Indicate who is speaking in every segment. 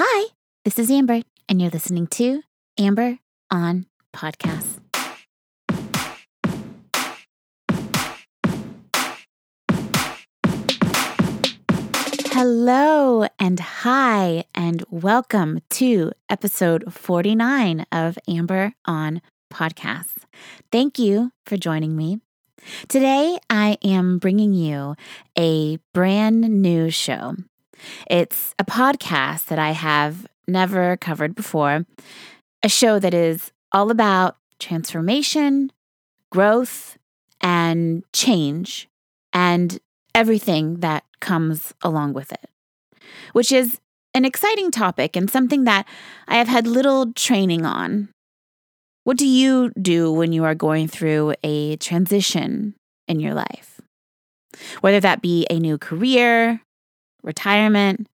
Speaker 1: Hi, this is Amber, and you're listening to Amber on Podcast. Hello and hi, and welcome to episode 49 of Amber on Podcasts. Thank you for joining me. Today, I am bringing you a brand new show. It's a podcast that I have never covered before, a show that is all about transformation, growth, and change, and everything that comes along with it, which is an exciting topic and something that I have had little training on. What do you do when you are going through a transition in your life? Whether that be a new career, retirement,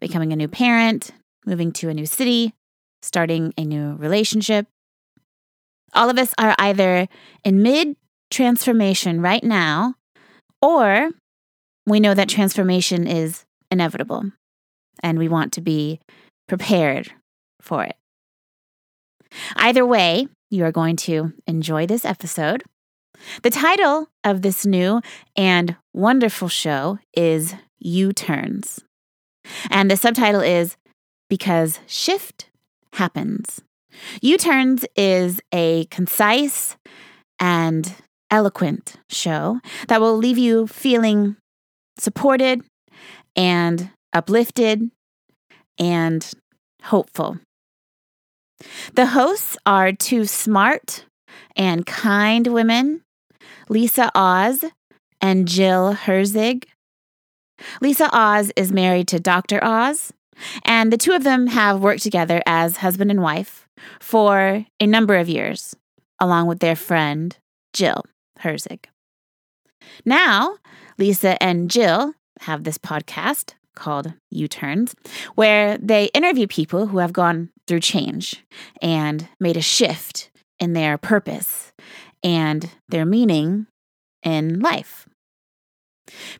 Speaker 1: becoming a new parent, moving to a new city, starting a new relationship. All of us are either in mid transformation right now, or we know that transformation is inevitable and we want to be prepared for it. Either way, you are going to enjoy this episode. The title of this new and wonderful show is U Turns. And the subtitle is Because Shift Happens. U Turns is a concise and eloquent show that will leave you feeling supported and uplifted and hopeful. The hosts are two smart and kind women, Lisa Oz and Jill Herzig. Lisa Oz is married to Dr. Oz, and the two of them have worked together as husband and wife for a number of years, along with their friend, Jill Herzig. Now, Lisa and Jill have this podcast called U Turns, where they interview people who have gone through change and made a shift in their purpose and their meaning in life.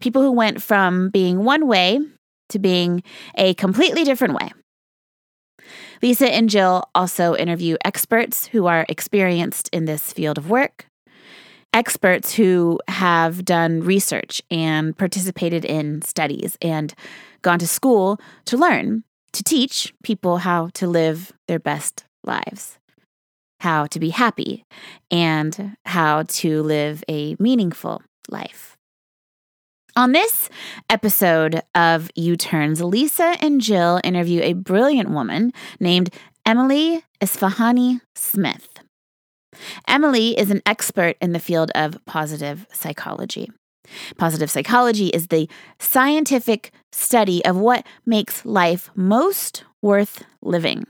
Speaker 1: People who went from being one way to being a completely different way. Lisa and Jill also interview experts who are experienced in this field of work, experts who have done research and participated in studies and gone to school to learn, to teach people how to live their best lives, how to be happy, and how to live a meaningful life. On this episode of U Turns, Lisa and Jill interview a brilliant woman named Emily Esfahani Smith. Emily is an expert in the field of positive psychology. Positive psychology is the scientific study of what makes life most worth living.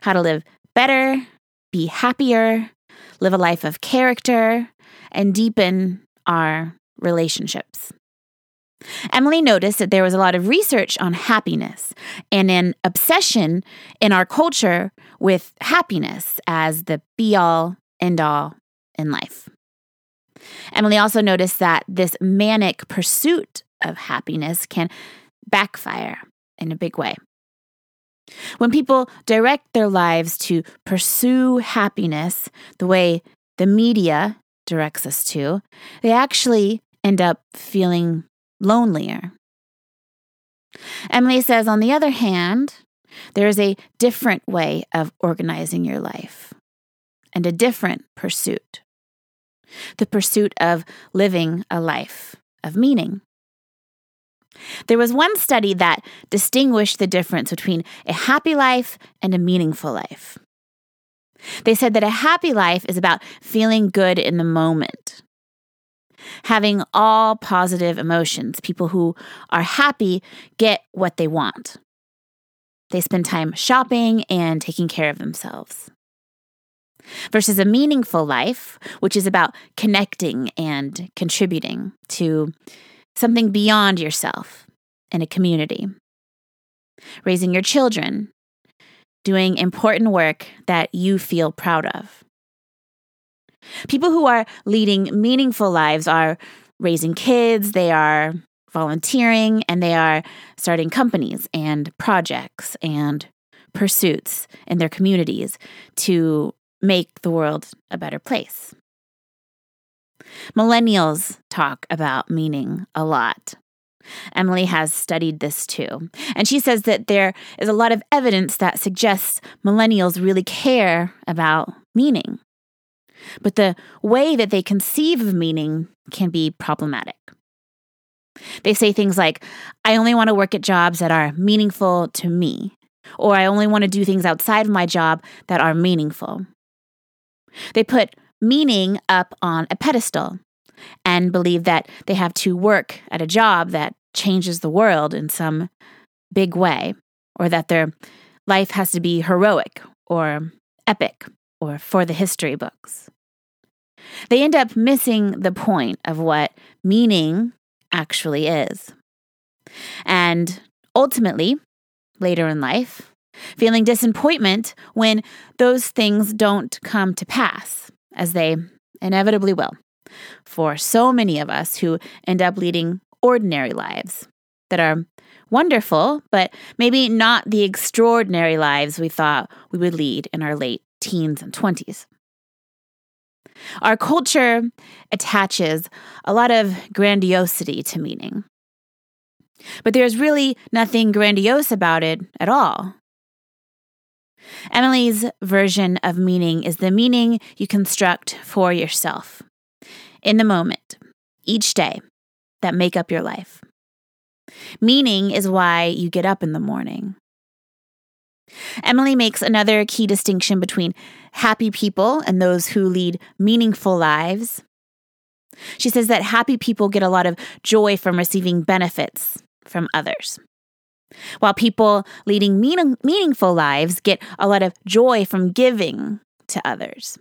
Speaker 1: How to live better, be happier, live a life of character, and deepen our relationships. Emily noticed that there was a lot of research on happiness and an obsession in our culture with happiness as the be all end all in life. Emily also noticed that this manic pursuit of happiness can backfire in a big way. When people direct their lives to pursue happiness the way the media directs us to, they actually end up feeling lonelier. Emily says, on the other hand, there is a different way of organizing your life and a different pursuit the pursuit of living a life of meaning. There was one study that distinguished the difference between a happy life and a meaningful life. They said that a happy life is about feeling good in the moment, having all positive emotions. People who are happy get what they want. They spend time shopping and taking care of themselves. Versus a meaningful life, which is about connecting and contributing to something beyond yourself in a community. Raising your children, doing important work that you feel proud of. People who are leading meaningful lives are raising kids, they are volunteering and they are starting companies and projects and pursuits in their communities to make the world a better place. Millennials talk about meaning a lot. Emily has studied this too. And she says that there is a lot of evidence that suggests millennials really care about meaning. But the way that they conceive of meaning can be problematic. They say things like, I only want to work at jobs that are meaningful to me, or I only want to do things outside of my job that are meaningful. They put meaning up on a pedestal and believe that they have to work at a job that changes the world in some big way, or that their life has to be heroic or epic or for the history books. They end up missing the point of what meaning actually is. And ultimately, later in life, feeling disappointment when those things don't come to pass, as they inevitably will, for so many of us who end up leading ordinary lives that are wonderful, but maybe not the extraordinary lives we thought we would lead in our late teens and 20s. Our culture attaches a lot of grandiosity to meaning. But there's really nothing grandiose about it at all. Emily's version of meaning is the meaning you construct for yourself in the moment, each day, that make up your life. Meaning is why you get up in the morning. Emily makes another key distinction between happy people and those who lead meaningful lives. She says that happy people get a lot of joy from receiving benefits from others, while people leading meaning- meaningful lives get a lot of joy from giving to others.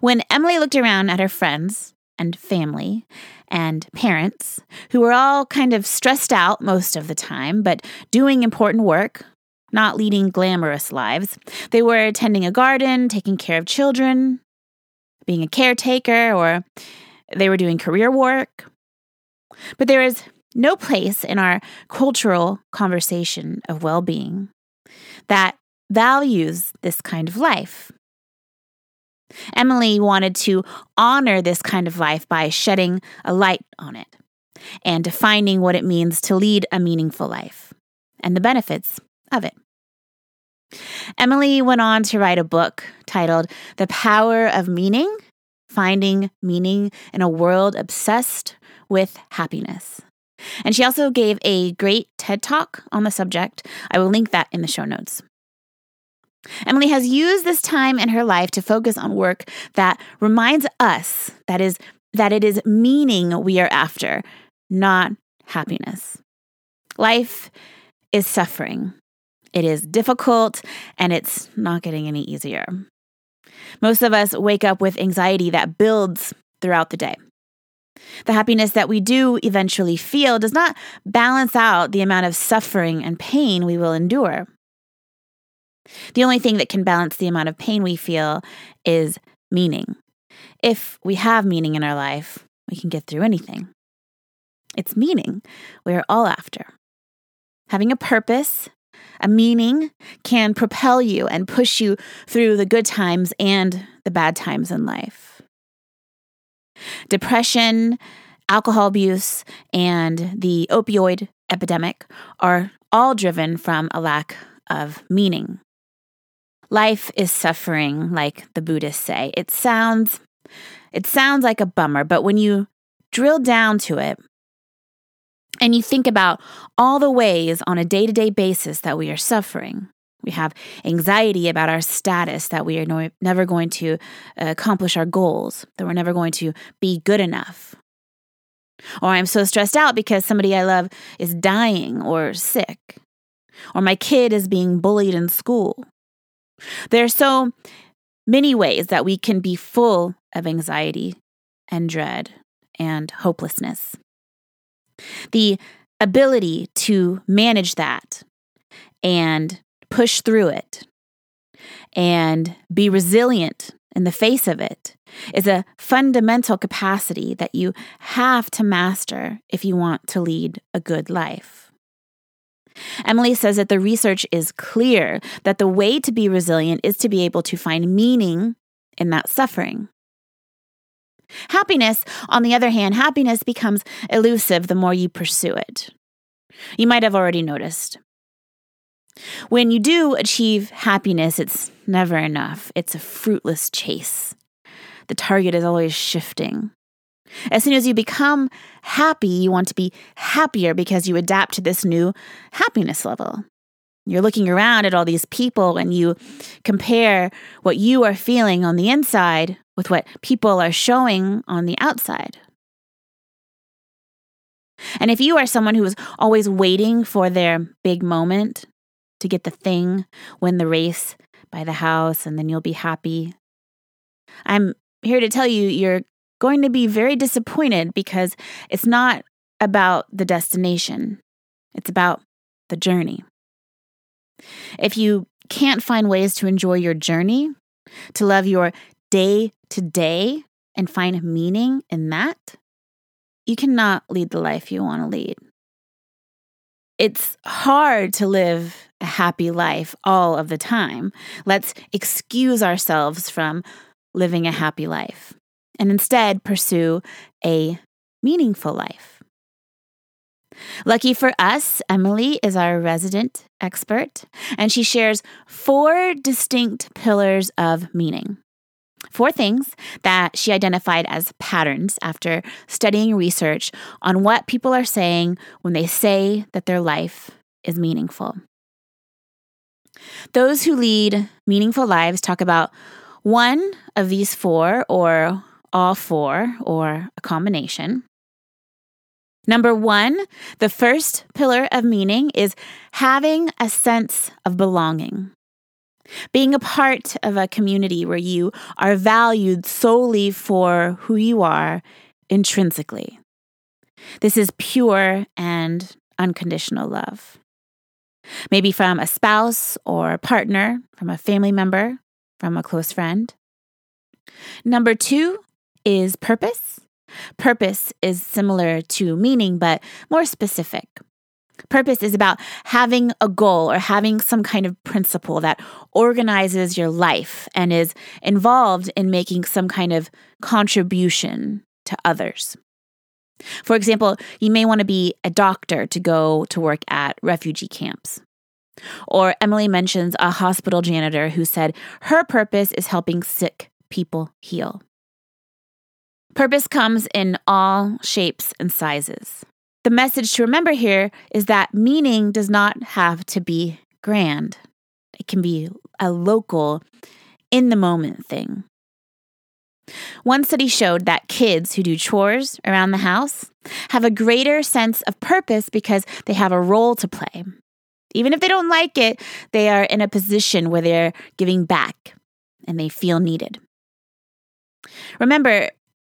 Speaker 1: When Emily looked around at her friends and family and parents, who were all kind of stressed out most of the time, but doing important work, not leading glamorous lives. They were attending a garden, taking care of children, being a caretaker, or they were doing career work. But there is no place in our cultural conversation of well being that values this kind of life. Emily wanted to honor this kind of life by shedding a light on it and defining what it means to lead a meaningful life and the benefits of it. Emily went on to write a book titled The Power of Meaning Finding Meaning in a World Obsessed with Happiness. And she also gave a great TED talk on the subject. I will link that in the show notes. Emily has used this time in her life to focus on work that reminds us that is that it is meaning we are after, not happiness. Life is suffering. It is difficult and it's not getting any easier. Most of us wake up with anxiety that builds throughout the day. The happiness that we do eventually feel does not balance out the amount of suffering and pain we will endure. The only thing that can balance the amount of pain we feel is meaning. If we have meaning in our life, we can get through anything. It's meaning we are all after. Having a purpose, a meaning, can propel you and push you through the good times and the bad times in life. Depression, alcohol abuse, and the opioid epidemic are all driven from a lack of meaning. Life is suffering, like the Buddhists say. It sounds it sounds like a bummer, but when you drill down to it and you think about all the ways on a day-to-day basis that we are suffering, we have anxiety about our status, that we are no, never going to uh, accomplish our goals, that we're never going to be good enough. Or I'm so stressed out because somebody I love is dying or sick. Or my kid is being bullied in school. There are so many ways that we can be full of anxiety and dread and hopelessness. The ability to manage that and push through it and be resilient in the face of it is a fundamental capacity that you have to master if you want to lead a good life. Emily says that the research is clear that the way to be resilient is to be able to find meaning in that suffering. Happiness, on the other hand, happiness becomes elusive the more you pursue it. You might have already noticed. When you do achieve happiness, it's never enough. It's a fruitless chase. The target is always shifting. As soon as you become happy, you want to be happier because you adapt to this new happiness level. You're looking around at all these people and you compare what you are feeling on the inside with what people are showing on the outside. And if you are someone who is always waiting for their big moment to get the thing, win the race, buy the house, and then you'll be happy, I'm here to tell you you're going to be very disappointed because it's not about the destination, it's about the journey. If you can't find ways to enjoy your journey, to love your day to day, and find meaning in that, you cannot lead the life you want to lead. It's hard to live a happy life all of the time. Let's excuse ourselves from living a happy life and instead pursue a meaningful life. Lucky for us, Emily is our resident expert, and she shares four distinct pillars of meaning. Four things that she identified as patterns after studying research on what people are saying when they say that their life is meaningful. Those who lead meaningful lives talk about one of these four, or all four, or a combination. Number one, the first pillar of meaning is having a sense of belonging. Being a part of a community where you are valued solely for who you are intrinsically. This is pure and unconditional love. Maybe from a spouse or a partner, from a family member, from a close friend. Number two is purpose. Purpose is similar to meaning, but more specific. Purpose is about having a goal or having some kind of principle that organizes your life and is involved in making some kind of contribution to others. For example, you may want to be a doctor to go to work at refugee camps. Or Emily mentions a hospital janitor who said her purpose is helping sick people heal. Purpose comes in all shapes and sizes. The message to remember here is that meaning does not have to be grand, it can be a local, in the moment thing. One study showed that kids who do chores around the house have a greater sense of purpose because they have a role to play. Even if they don't like it, they are in a position where they're giving back and they feel needed. Remember,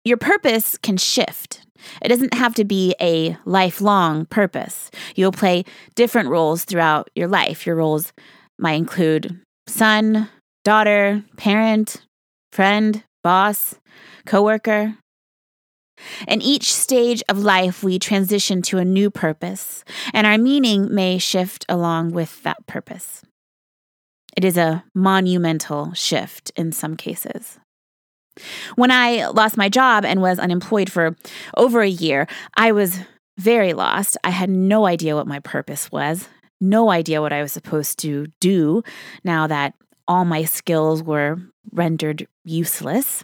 Speaker 1: your purpose can shift. It doesn't have to be a lifelong purpose. You'll play different roles throughout your life. Your roles might include son, daughter, parent, friend, boss, coworker. In each stage of life, we transition to a new purpose, and our meaning may shift along with that purpose. It is a monumental shift in some cases. When I lost my job and was unemployed for over a year, I was very lost. I had no idea what my purpose was, no idea what I was supposed to do now that all my skills were rendered useless.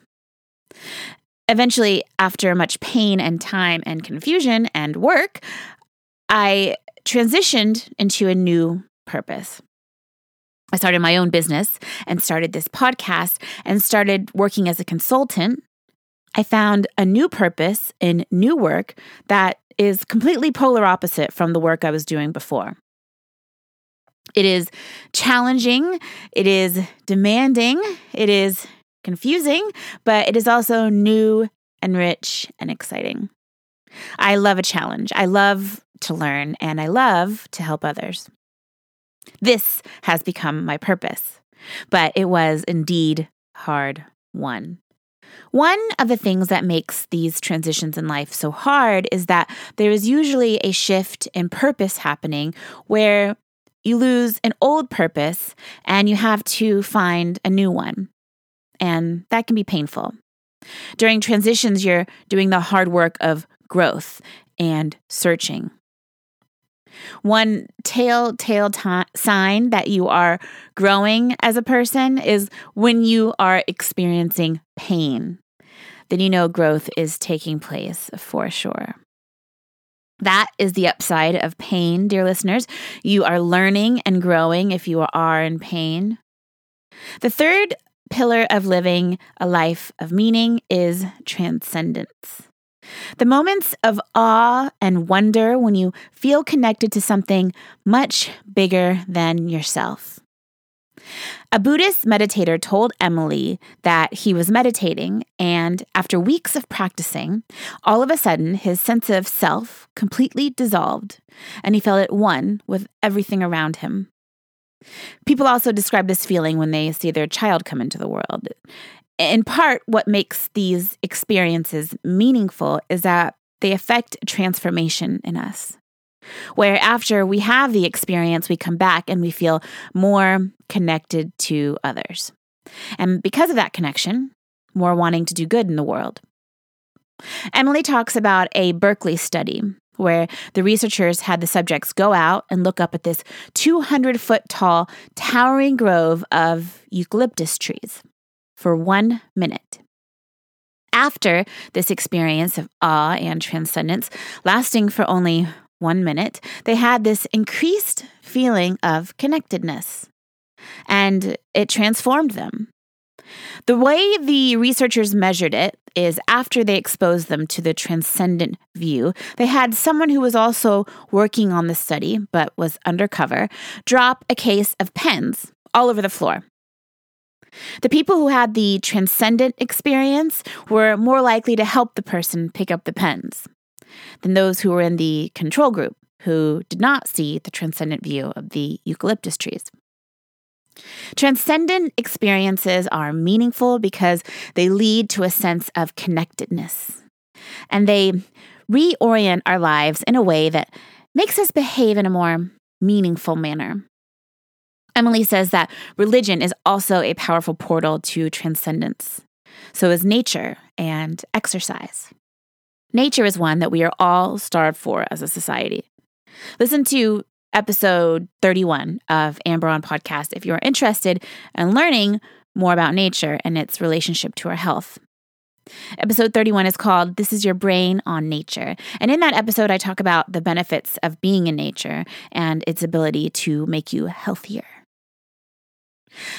Speaker 1: Eventually, after much pain and time and confusion and work, I transitioned into a new purpose. I started my own business and started this podcast and started working as a consultant. I found a new purpose in new work that is completely polar opposite from the work I was doing before. It is challenging, it is demanding, it is confusing, but it is also new and rich and exciting. I love a challenge. I love to learn and I love to help others. This has become my purpose, but it was indeed hard won. One of the things that makes these transitions in life so hard is that there is usually a shift in purpose happening where you lose an old purpose and you have to find a new one. And that can be painful. During transitions, you're doing the hard work of growth and searching. One telltale t- sign that you are growing as a person is when you are experiencing pain. Then you know growth is taking place for sure. That is the upside of pain, dear listeners. You are learning and growing if you are in pain. The third pillar of living a life of meaning is transcendence. The moments of awe and wonder when you feel connected to something much bigger than yourself. A Buddhist meditator told Emily that he was meditating, and after weeks of practicing, all of a sudden his sense of self completely dissolved, and he felt at one with everything around him. People also describe this feeling when they see their child come into the world. In part, what makes these experiences meaningful is that they affect transformation in us. Where after we have the experience, we come back and we feel more connected to others. And because of that connection, more wanting to do good in the world. Emily talks about a Berkeley study where the researchers had the subjects go out and look up at this 200 foot tall, towering grove of eucalyptus trees for one minute. After this experience of awe and transcendence, lasting for only one minute, they had this increased feeling of connectedness, and it transformed them. The way the researchers measured it is after they exposed them to the transcendent view, they had someone who was also working on the study but was undercover drop a case of pens all over the floor. The people who had the transcendent experience were more likely to help the person pick up the pens than those who were in the control group who did not see the transcendent view of the eucalyptus trees. Transcendent experiences are meaningful because they lead to a sense of connectedness and they reorient our lives in a way that makes us behave in a more meaningful manner. Emily says that religion is also a powerful portal to transcendence. So is nature and exercise. Nature is one that we are all starved for as a society. Listen to episode 31 of Amber on Podcast if you're interested in learning more about nature and its relationship to our health. Episode 31 is called This is Your Brain on Nature. And in that episode, I talk about the benefits of being in nature and its ability to make you healthier.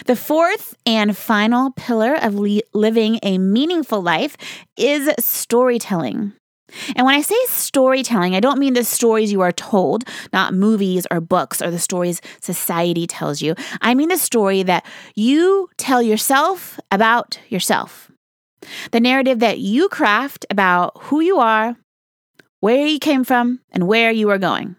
Speaker 1: The fourth and final pillar of li- living a meaningful life is storytelling. And when I say storytelling, I don't mean the stories you are told, not movies or books or the stories society tells you. I mean the story that you tell yourself about yourself. The narrative that you craft about who you are, where you came from, and where you are going.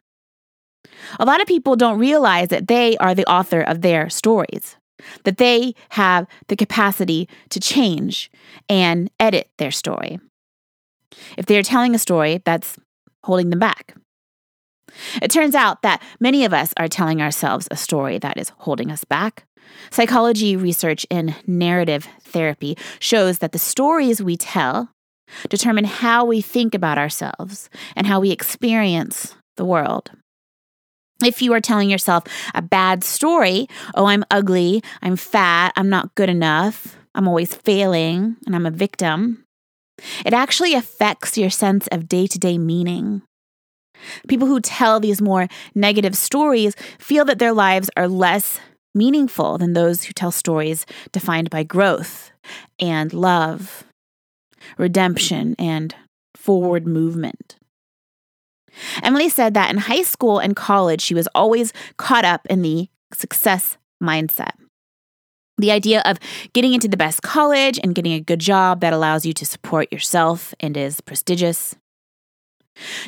Speaker 1: A lot of people don't realize that they are the author of their stories that they have the capacity to change and edit their story. If they are telling a story that's holding them back. It turns out that many of us are telling ourselves a story that is holding us back. Psychology research in narrative therapy shows that the stories we tell determine how we think about ourselves and how we experience the world. If you are telling yourself a bad story, oh, I'm ugly, I'm fat, I'm not good enough, I'm always failing, and I'm a victim, it actually affects your sense of day to day meaning. People who tell these more negative stories feel that their lives are less meaningful than those who tell stories defined by growth and love, redemption, and forward movement. Emily said that in high school and college, she was always caught up in the success mindset. The idea of getting into the best college and getting a good job that allows you to support yourself and is prestigious.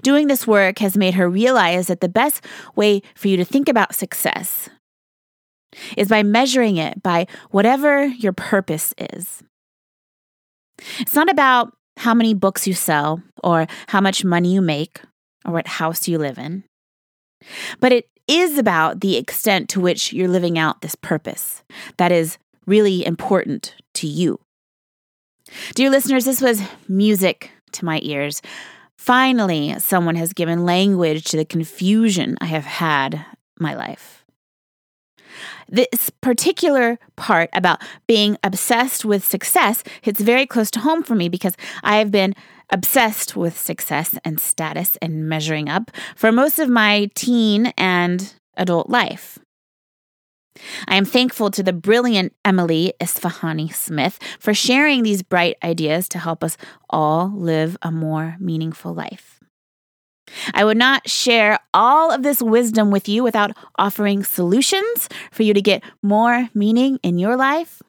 Speaker 1: Doing this work has made her realize that the best way for you to think about success is by measuring it by whatever your purpose is. It's not about how many books you sell or how much money you make or what house you live in, but it is about the extent to which you're living out this purpose that is really important to you. Dear listeners, this was music to my ears. Finally, someone has given language to the confusion I have had my life. This particular part about being obsessed with success hits very close to home for me because I have been obsessed with success and status and measuring up for most of my teen and adult life. I am thankful to the brilliant Emily Esfahani Smith for sharing these bright ideas to help us all live a more meaningful life. I would not share all of this wisdom with you without offering solutions for you to get more meaning in your life.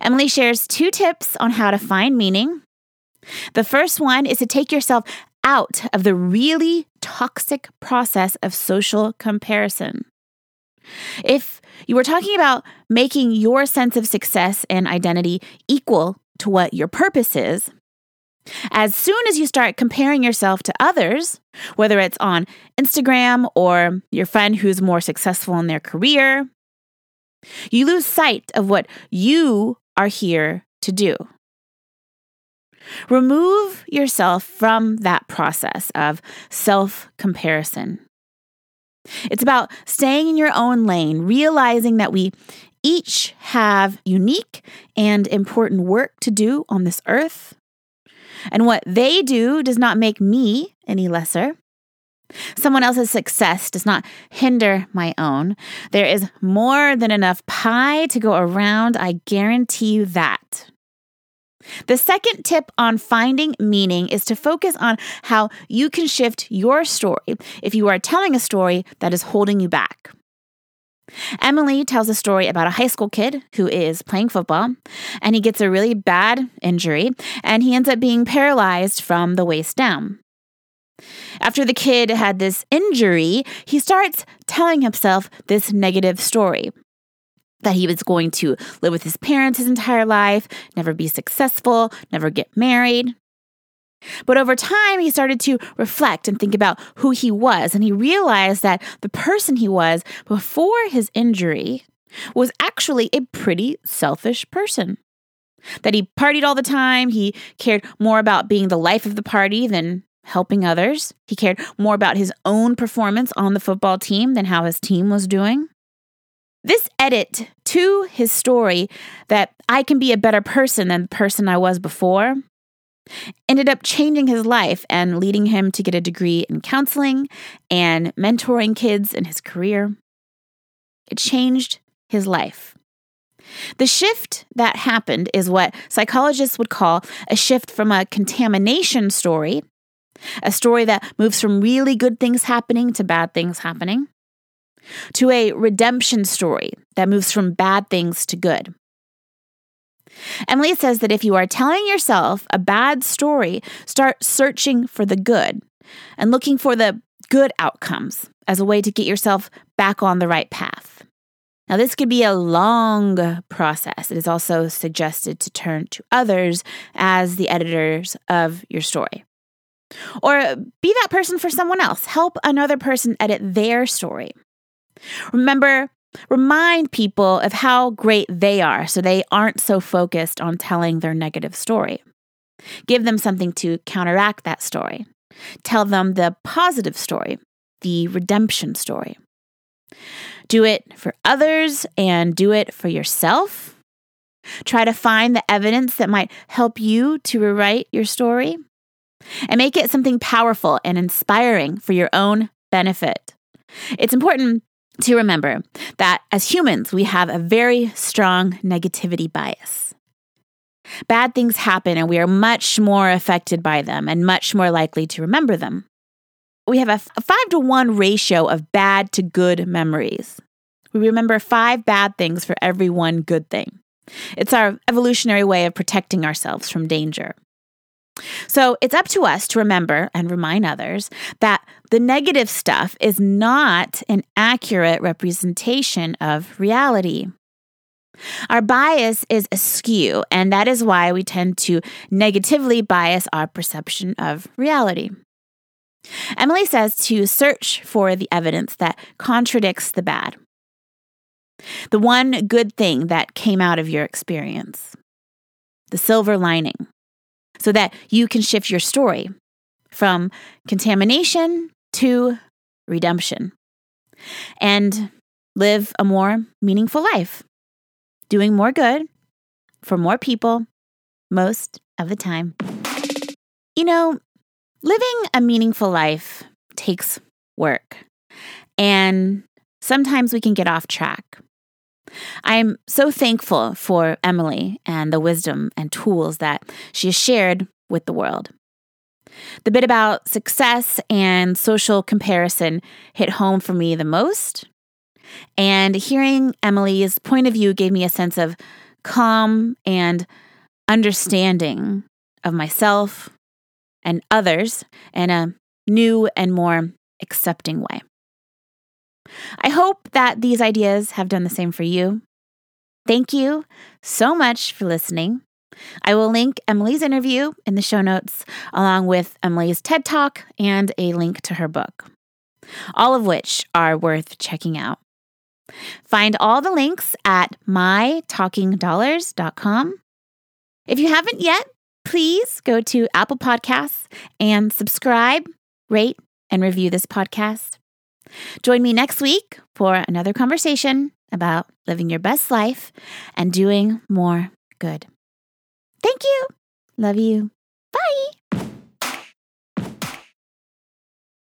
Speaker 1: Emily shares two tips on how to find meaning. The first one is to take yourself out of the really toxic process of social comparison. If you were talking about making your sense of success and identity equal to what your purpose is, as soon as you start comparing yourself to others, whether it's on Instagram or your friend who's more successful in their career, you lose sight of what you are here to do. Remove yourself from that process of self comparison. It's about staying in your own lane, realizing that we each have unique and important work to do on this earth and what they do does not make me any lesser. Someone else's success does not hinder my own. There is more than enough pie to go around, I guarantee you that. The second tip on finding meaning is to focus on how you can shift your story if you are telling a story that is holding you back. Emily tells a story about a high school kid who is playing football and he gets a really bad injury and he ends up being paralyzed from the waist down. After the kid had this injury, he starts telling himself this negative story that he was going to live with his parents his entire life, never be successful, never get married. But over time, he started to reflect and think about who he was, and he realized that the person he was before his injury was actually a pretty selfish person. That he partied all the time, he cared more about being the life of the party than helping others. He cared more about his own performance on the football team than how his team was doing. This edit to his story that I can be a better person than the person I was before ended up changing his life and leading him to get a degree in counseling and mentoring kids in his career. It changed his life. The shift that happened is what psychologists would call a shift from a contamination story, a story that moves from really good things happening to bad things happening, to a redemption story that moves from bad things to good. Emily says that if you are telling yourself a bad story, start searching for the good and looking for the good outcomes as a way to get yourself back on the right path. Now, this could be a long process. It is also suggested to turn to others as the editors of your story. Or be that person for someone else. Help another person edit their story. Remember, Remind people of how great they are so they aren't so focused on telling their negative story. Give them something to counteract that story. Tell them the positive story, the redemption story. Do it for others and do it for yourself. Try to find the evidence that might help you to rewrite your story and make it something powerful and inspiring for your own benefit. It's important to remember that as humans, we have a very strong negativity bias. Bad things happen and we are much more affected by them and much more likely to remember them. We have a, five to one ratio of bad to good memories. We remember five bad things for every one good thing. It's our evolutionary way of protecting ourselves from danger. So it's up to us to remember and remind others that the negative stuff is not an accurate representation of reality. Our bias is askew, and that is why we tend to negatively bias our perception of reality. Emily says to search for the evidence that contradicts the bad, the one good thing that came out of your experience, the silver lining, so that you can shift your story from contamination to redemption and live a more meaningful life, doing more good for more people most of the time. You know, living a meaningful life takes work, and sometimes we can get off track. I'm so thankful for Emily and the wisdom and tools that she has shared with the world. The bit about success and social comparison hit home for me the most. And hearing Emily's point of view gave me a sense of calm and understanding of myself and others in a new and more accepting way. I hope that these ideas have done the same for you. Thank you so much for listening. I will link Emily's interview in the show notes, along with Emily's TED Talk and a link to her book, all of which are worth checking out. Find all the links at mytalkingdollars.com. If you haven't yet, please go to Apple Podcasts and subscribe, rate, and review this podcast. Join me next week for another conversation about living your best life and doing more good. Thank you. Love you. Bye.